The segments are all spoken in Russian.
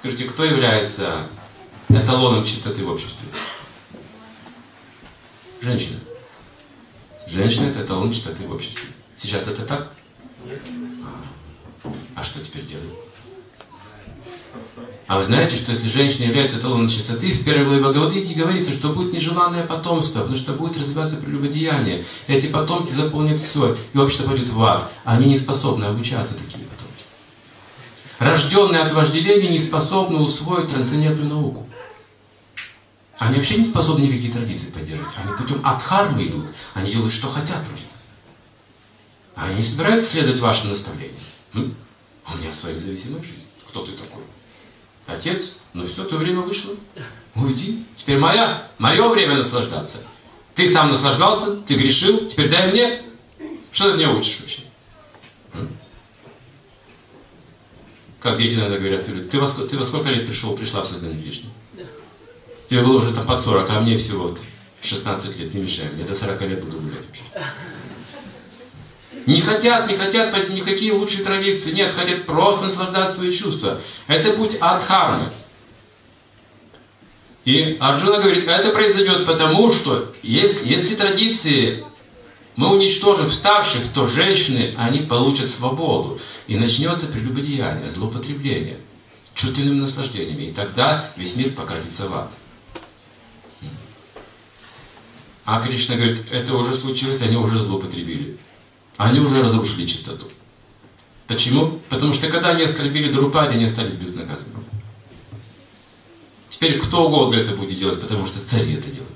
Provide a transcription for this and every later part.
Скажите, кто является эталоном чистоты в обществе? Женщина. Женщина это эталон чистоты в обществе. Сейчас это так? А, а что теперь делать? А вы знаете, что если женщина является эталоном чистоты, в первой главе Бхагавадгите говорится, что будет нежеланное потомство, потому что будет развиваться прелюбодеяние. Эти потомки заполнят все, и общество пойдет в ад. Они не способны обучаться, такие потомки. Рожденные от вожделения не способны усвоить трансцендентную науку. Они вообще не способны никакие традиции поддерживать. Они путем адхармы идут. Они делают, что хотят просто. Они не собираются следовать вашим наставлениям. Ну, у меня своя зависимая жизнь. Кто ты такой? Отец, ну все, то время вышло. Уйди. Теперь моя, мое время наслаждаться. Ты сам наслаждался, ты грешил, теперь дай мне. Что ты мне учишь вообще? Как дети иногда говорят, ты во, ты во сколько лет пришел, пришла в сознание Кришны? Тебе было уже там под 40, а мне всего 16 лет, не мешай мне, до 40 лет буду гулять вообще. Не хотят, не хотят пойти никакие лучшие традиции. Нет, хотят просто наслаждать свои чувства. Это путь адхармы. И Арджуна говорит, это произойдет потому, что если, если традиции мы уничтожим в старших, то женщины, они получат свободу. И начнется прелюбодеяние, злоупотребление чувственными наслаждениями. И тогда весь мир покатится в ад. А Кришна говорит, это уже случилось, они уже злоупотребили они уже разрушили чистоту. Почему? Потому что когда они оскорбили Друпади, они остались безнаказанными. Теперь кто угодно это будет делать, потому что цари это делают.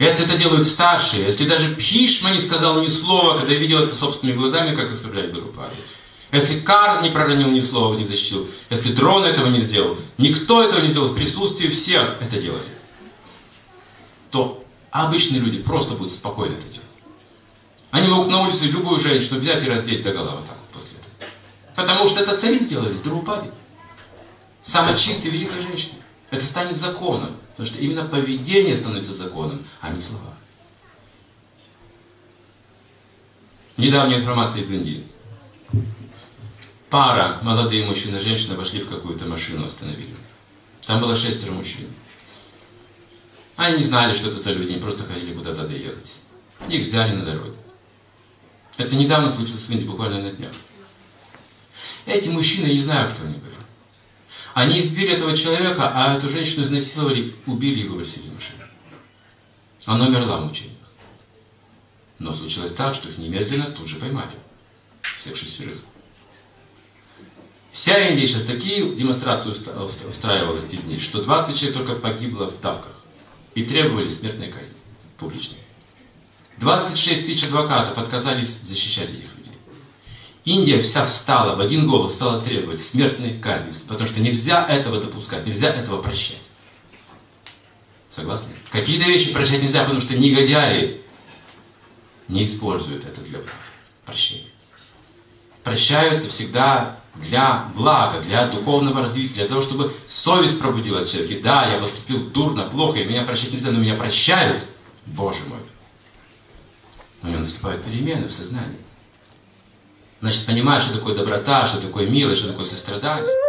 Если это делают старшие, если даже Пхишма не сказал ни слова, когда видел это собственными глазами, как оскорбляли Друпади. Если Кар не проронил ни слова, не защитил, если Дрон этого не сделал, никто этого не сделал, в присутствии всех это делали, то обычные люди просто будут спокойно это делать. Они могут на улице любую женщину взять и раздеть до головы так после этого. Потому что это цари сделали с Друпади. Самая чистая великая женщина. Это станет законом. Потому что именно поведение становится законом, а не слова. Недавняя информация из Индии. Пара, молодые мужчина и женщина, вошли в какую-то машину, остановили. Там было шестеро мужчин. Они не знали, что это за люди, они просто хотели куда-то доехать. Их взяли на дороге. Это недавно случилось в Индии, буквально на днях. Эти мужчины, я не знаю, кто они были. Они избили этого человека, а эту женщину изнасиловали, убили выбросили в машину. Она умерла в мучениях. Но случилось так, что их немедленно тут же поймали. Всех шестерых. Вся Индия сейчас такие демонстрации устраивала эти дни, что 20 человек только погибло в давках. И требовали смертной казни публичной. 26 тысяч адвокатов отказались защищать людей. Индия вся встала в один голос, стала требовать смертной казни, потому что нельзя этого допускать, нельзя этого прощать. Согласны? Какие-то вещи прощать нельзя, потому что негодяи не используют это для прощения. Прощаются всегда для блага, для духовного развития, для того, чтобы совесть пробудилась в человеке. Да, я поступил дурно, плохо, и меня прощать нельзя, но меня прощают. Боже мой, у него наступают перемены в сознании. Значит, понимаешь, что такое доброта, что такое милость, что такое сострадание.